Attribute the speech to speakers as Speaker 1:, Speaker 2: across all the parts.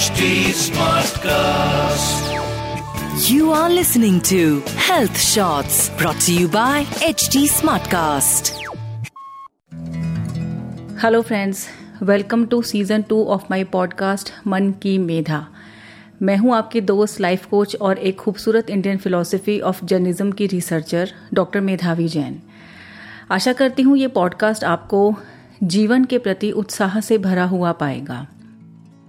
Speaker 1: HD Smartcast.
Speaker 2: You are listening to Health Shots brought to you by HT Smartcast.
Speaker 3: Hello friends welcome to season two of my podcast Man Ki Medha मैं हूँ आपके दोस्त life coach और एक खूबसूरत Indian philosophy of journalism की researcher doctor Medhavi Jain आशा करती हूँ ये पॉडकास्ट आपको जीवन के प्रति उत्साह से भरा हुआ पाएगा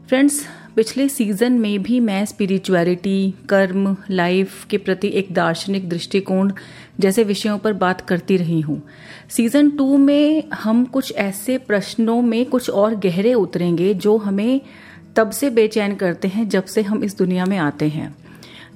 Speaker 3: फ्रेंड्स पिछले सीज़न में भी मैं स्पिरिचुअलिटी कर्म लाइफ के प्रति एक दार्शनिक दृष्टिकोण जैसे विषयों पर बात करती रही हूँ। सीज़न टू में हम कुछ ऐसे प्रश्नों में कुछ और गहरे उतरेंगे जो हमें तब से बेचैन करते हैं जब से हम इस दुनिया में आते हैं।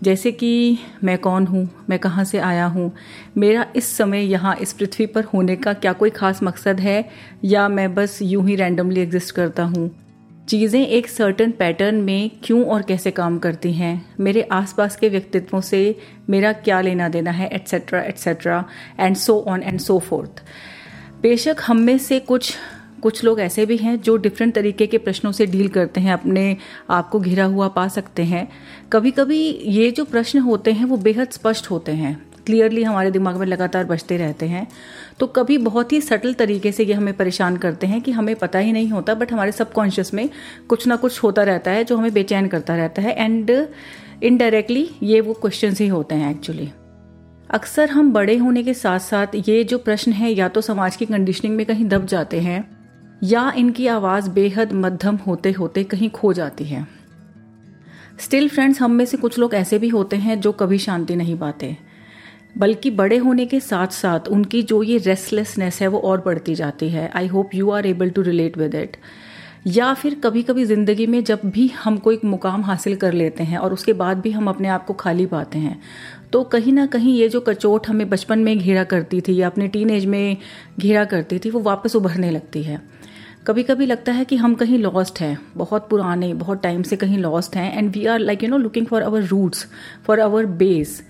Speaker 3: जैसे कि मैं कौन हूँ? मैं कहाँ से आया हूँ? मेरा इस समय यहाँ इस पृथ्वी पर होने का क्या कोई खास मकसद है? या मैं बस यूँ ही रैंडमली एग्जिस्ट करता हूँ? चीज़ें एक सर्टन पैटर्न में क्यों और कैसे काम करती हैं? मेरे आसपास के व्यक्तित्वों से मेरा क्या लेना देना है etcetera etcetera and so on and so forth बेशक हम में से कुछ कुछ लोग ऐसे भी हैं जो डिफरेंट तरीके के प्रश्नों से डील करते हैं, अपने आप को घिरा हुआ पा सकते हैं। कभी कभी ये जो प्रश्न होते हैं, वो बेहद स्पष्ट होते हैं। क्लियरली हमारे दिमाग में लगातार बचते रहते हैं। तो कभी बहुत ही सटल तरीके से ये हमें परेशान करते हैं कि हमें पता ही नहीं होता बट हमारे सबकॉन्शियस में कुछ ना कुछ होता रहता है, जो हमें बेचैन करता रहता है। एंड इनडायरेक्टली ये वो क्वेश्चन ही होते हैं एक्चुअली अक्सर हम बड़े होने के साथ साथ ये जो प्रश्न है, या तो समाज की कंडीशनिंग में कहीं दब जाते हैं, या इनकी आवाज़ बेहद मध्यम होते होते कहीं खो जाती है। स्टिल फ्रेंड्स हम में से कुछ लोग ऐसे भी होते हैं जो कभी शांति नहीं पाते। बल्कि बड़े होने के साथ साथ उनकी जो ये रेस्टलेसनेस है वो और बढ़ती जाती है। I hope you are able to relate with it या फिर कभी कभी ज़िंदगी में जब भी हम कोई मुकाम हासिल कर लेते हैं और उसके बाद भी हम अपने आप को खाली पाते हैं तो कहीं ना कहीं ये जो कचोट हमें बचपन में घेरा करती थी या अपने टीन में घेरा करती थी, वो वापस उभरने लगती है। कभी कभी लगता है कि हम कहीं लॉस्ट हैं। बहुत पुराने बहुत टाइम से कहीं लॉस्ट हैं। And we are like you know looking for our roots for our base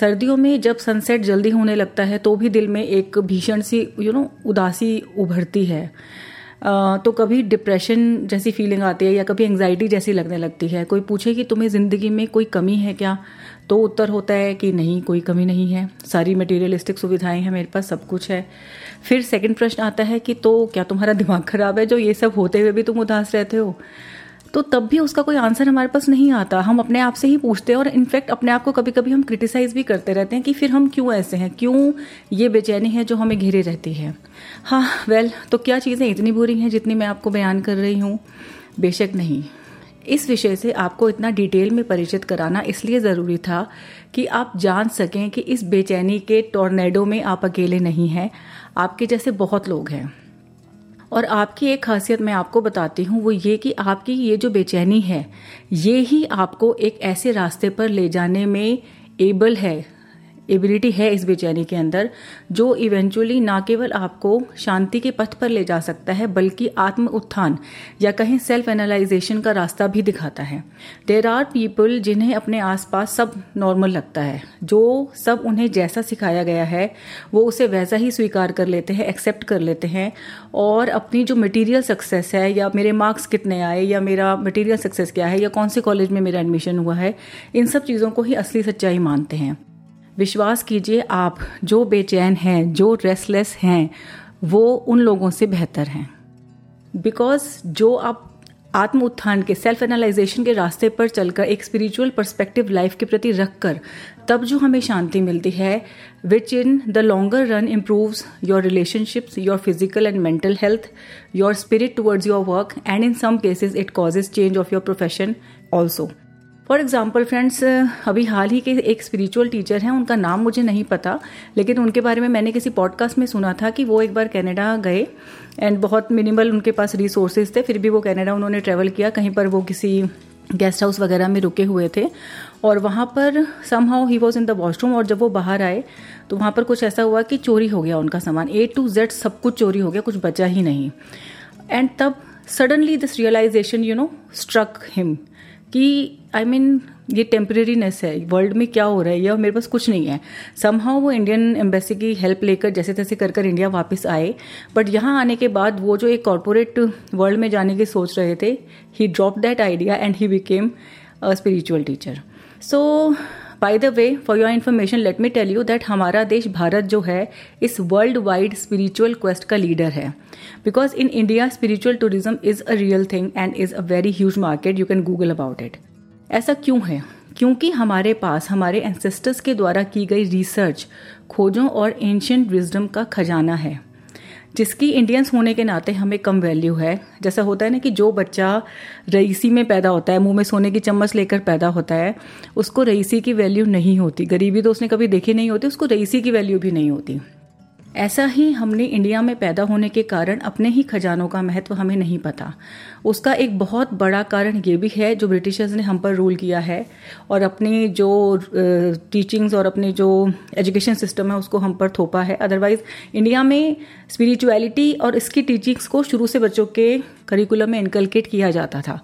Speaker 3: सर्दियों में जब सनसेट जल्दी होने लगता है तो भी दिल में एक भीषण सी यू you नो know, उदासी उभरती है। तो कभी डिप्रेशन जैसी फीलिंग आती है या कभी एंग्जाइटी जैसी लगने लगती है? कोई पूछे कि तुम्हें ज़िंदगी में कोई कमी है क्या? तो उत्तर होता है कि नहीं, कोई कमी नहीं है। सारी मटेरियलिस्टिक सुविधाएँ हैं मेरे पास, सब कुछ है। फिर सेकंड प्रश्न आता है कि तो क्या तुम्हारा दिमाग खराब है? जो ये सब होते हुए भी तुम उदास रहते हो? तो तब भी उसका कोई आंसर हमारे पास नहीं आता। हम अपने आप से ही पूछते हैं और इनफैक्ट अपने आप को कभी कभी हम क्रिटिसाइज भी करते रहते हैं कि फिर हम क्यों ऐसे हैं? क्यों ये बेचैनी है जो हमें घेरे रहती है? हाँ वेल तो क्या चीज़ें इतनी बुरी हैं जितनी मैं आपको बयान कर रही हूँ? बेशक नहीं। इस विषय से आपको इतना डिटेल में परिचित कराना इसलिए ज़रूरी था कि आप जान सकें कि इस बेचैनी के टोर्नेडो में आप अकेले नहीं हैं। आपके जैसे बहुत लोग हैं। और आपकी एक खासियत मैं आपको बताती हूँ, वो ये कि आपकी ये जो बेचैनी है, ये ही आपको एक ऐसे रास्ते पर ले जाने में एबल है। एबिलिटी है इस बेचैनी के अंदर, जो इवेंचुअली ना केवल आपको शांति के पथ पर ले जा सकता है, बल्कि आत्म उत्थान या कहीं सेल्फ एनालाइजेशन का रास्ता भी दिखाता है। देर आर पीपल जिन्हें अपने आसपास सब नॉर्मल लगता है। जो सब उन्हें जैसा सिखाया गया है, वो उसे वैसा ही स्वीकार कर लेते हैं एक्सेप्ट कर लेते हैं। और अपनी जो मटीरियल सक्सेस है, या मेरे मार्क्स कितने आए, या मेरा मटीरियल सक्सेस क्या है, या कौन से कॉलेज में मेरा एडमिशन हुआ है, इन सब चीज़ों को ही असली सच्चाई मानते हैं। विश्वास कीजिए, आप जो बेचैन हैं, जो रेस्टलेस हैं, वो उन लोगों से बेहतर हैं। बिकॉज़ जो आप आत्म उत्थान के सेल्फ एनालाइजेशन के रास्ते पर चलकर, एक स्पिरिचुअल परस्पेक्टिव लाइफ के प्रति रखकर, तब जो हमें शांति मिलती है which in the longer run improves your relationships your physical and mental health your spirit towards your work and in some cases it causes change of your profession also for example friends अभी हाल ही के एक spiritual teacher हैं, उनका नाम मुझे नहीं पता, लेकिन उनके बारे में मैंने किसी पॉडकास्ट में सुना था कि वो एक बार कनाडा गए एंड बहुत मिनिमल उनके पास रिसोर्सेज थे, फिर भी वो कनाडा उन्होंने ट्रेवल किया, कहीं पर वो किसी गेस्ट हाउस वगैरह में रुके हुए थे, और वहाँ पर somehow he was in the washroom और जब वो बाहर आए तो वहाँ पर कुछ ऐसा हुआ कि चोरी हो गया उनका सामान ए टू जेड सब कुछ चोरी हो गया, कुछ बचा ही नहीं एंड तब suddenly this realisation you know struck him कि आई I मीन mean, ये टेम्प्रेरीनेस है। वर्ल्ड में क्या हो रहा है? ये मेरे पास कुछ नहीं है। समहाउ वो इंडियन एम्बेसी की हेल्प लेकर जैसे तैसे कर कर इंडिया वापस आए। बट यहाँ आने के बाद वो जो एक कॉरपोरेट वर्ल्ड में जाने की सोच रहे थे he drop that idea and he became a spiritual teacher so by the way for your information let me tell you that हमारा देश भारत जो है, इस वर्ल्ड वाइड स्पिरिचुअल क्वेस्ट का लीडर है। Because in India spiritual tourism is a real thing and is a very huge market you can Google about it ऐसा क्यों है? क्योंकि हमारे पास, हमारे एंसेस्टर्स के द्वारा की गई रिसर्च खोजों और एंशियंट विजडम का खजाना है। जिसकी इंडियंस होने के नाते हमें कम वैल्यू है। जैसा होता है ना कि जो बच्चा रईसी में पैदा होता है, मुँह में सोने की चम्मच लेकर पैदा होता है, उसको रईसी की वैल्यू नहीं होती। गरीबी तो उसने कभी देखी नहीं होती, उसको रईसी की वैल्यू भी नहीं होती। ऐसा ही हमने इंडिया में पैदा होने के कारण अपने ही खजानों का महत्व हमें नहीं पता। उसका एक बहुत बड़ा कारण ये भी है, जो ब्रिटिशर्स ने हम पर रूल किया है और अपनी जो टीचिंग्स और अपने जो एजुकेशन सिस्टम है, उसको हम पर थोपा है। अदरवाइज़ इंडिया में स्पिरिचुअलिटी और इसकी टीचिंग्स को शुरू से बच्चों के करिकुलम में इनकलकेट किया जाता था।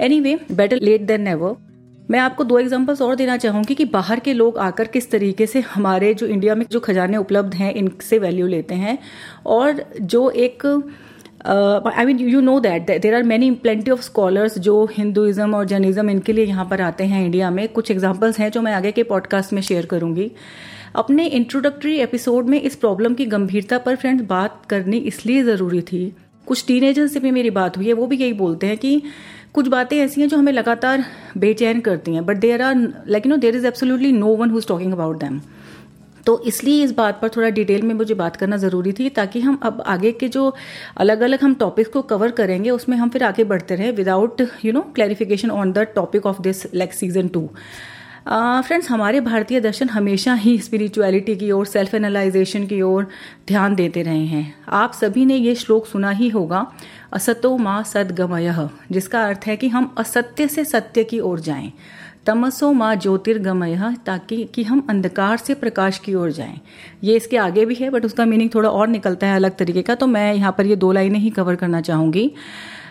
Speaker 3: Anyway better late than never मैं आपको दो एग्जांपल्स और देना चाहूँगी कि बाहर के लोग आकर किस तरीके से हमारे जो इंडिया में जो खजाने उपलब्ध हैं, इनसे वैल्यू लेते हैं और जो एक I mean you know that there are many plenty of scholars जो हिंदुइज्म और जैनिज्म इनके लिए यहाँ पर आते हैं इंडिया में। कुछ एग्जाम्पल्स हैं जो मैं आगे के पॉडकास्ट में शेयर करूँगी। अपने इंट्रोडक्टरी एपिसोड में इस प्रॉब्लम की गंभीरता पर फ्रेंड्स बात करनी इसलिए ज़रूरी थी। कुछ टीनेजर से भी मेरी बात हुई है, वो भी यही बोलते हैं कि कुछ बातें ऐसी हैं जो हमें लगातार बेचैन करती हैं but there are like you know there is absolutely no one who is talking about them तो इसलिए इस बात पर थोड़ा डिटेल में मुझे बात करना ज़रूरी थी, ताकि हम अब आगे के जो अलग अलग हम टॉपिक्स को कवर करेंगे, उसमें हम फिर आगे बढ़ते रहें without you know clarification on the topic of this like season two friends हमारे भारतीय दर्शन हमेशा ही स्पिरिचुअलिटी की ओर सेल्फ एनालाइजेशन की ओर ध्यान देते रहे हैं। आप सभी ने ये श्लोक सुना ही होगा, असतो माँ सदगमय, जिसका अर्थ है कि हम असत्य से सत्य की ओर जाएँ। तमसो माँ ज्योतिर्गमय, ताकि कि हम अंधकार से प्रकाश की ओर जाएँ। ये इसके आगे भी है बट उसका मीनिंग थोड़ा और निकलता है अलग तरीके का तो मैं यहाँ पर ये दो लाइनें ही कवर करना चाहूँगी।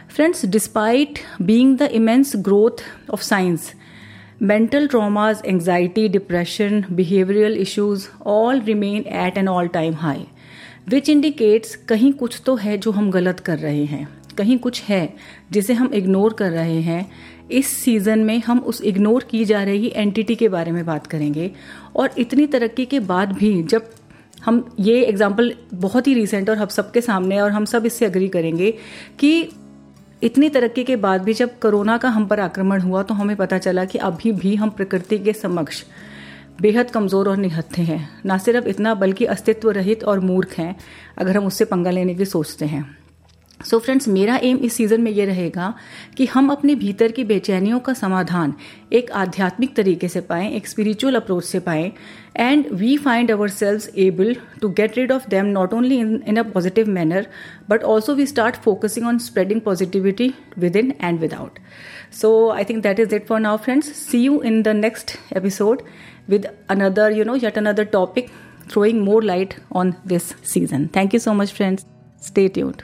Speaker 3: Friends despite being the immense growth of science mental traumas, anxiety, depression, behavioral issues all remain at an all time high, which indicates कहीं कुछ तो है जो हम गलत कर रहे हैं कहीं कुछ है जिसे हम इग्नोर कर रहे हैं। इस सीज़न में हम उस इग्नोर की जा रही एंटिटी के बारे में बात करेंगे और इतनी तरक्की के बाद भी जब हम ये एग्ज़ाम्पल बहुत ही रिसेंट और हम सबके सामने और हम सब इससे अग्री करेंगे कि इतनी तरक्की के बाद भी जब कोरोना का हम पर आक्रमण हुआ तो हमें पता चला कि अभी भी हम प्रकृति के समक्ष बेहद कमज़ोर और निहत्थे हैं। ना सिर्फ़ इतना, बल्कि अस्तित्व रहित और मूर्ख हैं, अगर हम उससे पंगा लेने की सोचते हैं। सो so फ्रेंड्स मेरा एम इस सीज़न में ये रहेगा कि हम अपने भीतर की बेचैनियों का समाधान एक आध्यात्मिक तरीके से पाएँ, एक स्पिरिचुअल अप्रोच से पाएँ and we find ourselves able to get rid of them not only in in a positive manner but also we start focusing on spreading positivity within and without so I think that is it for now friends see you in the next episode with another you know yet another topic throwing more light on this season thank you so much friends stay tuned.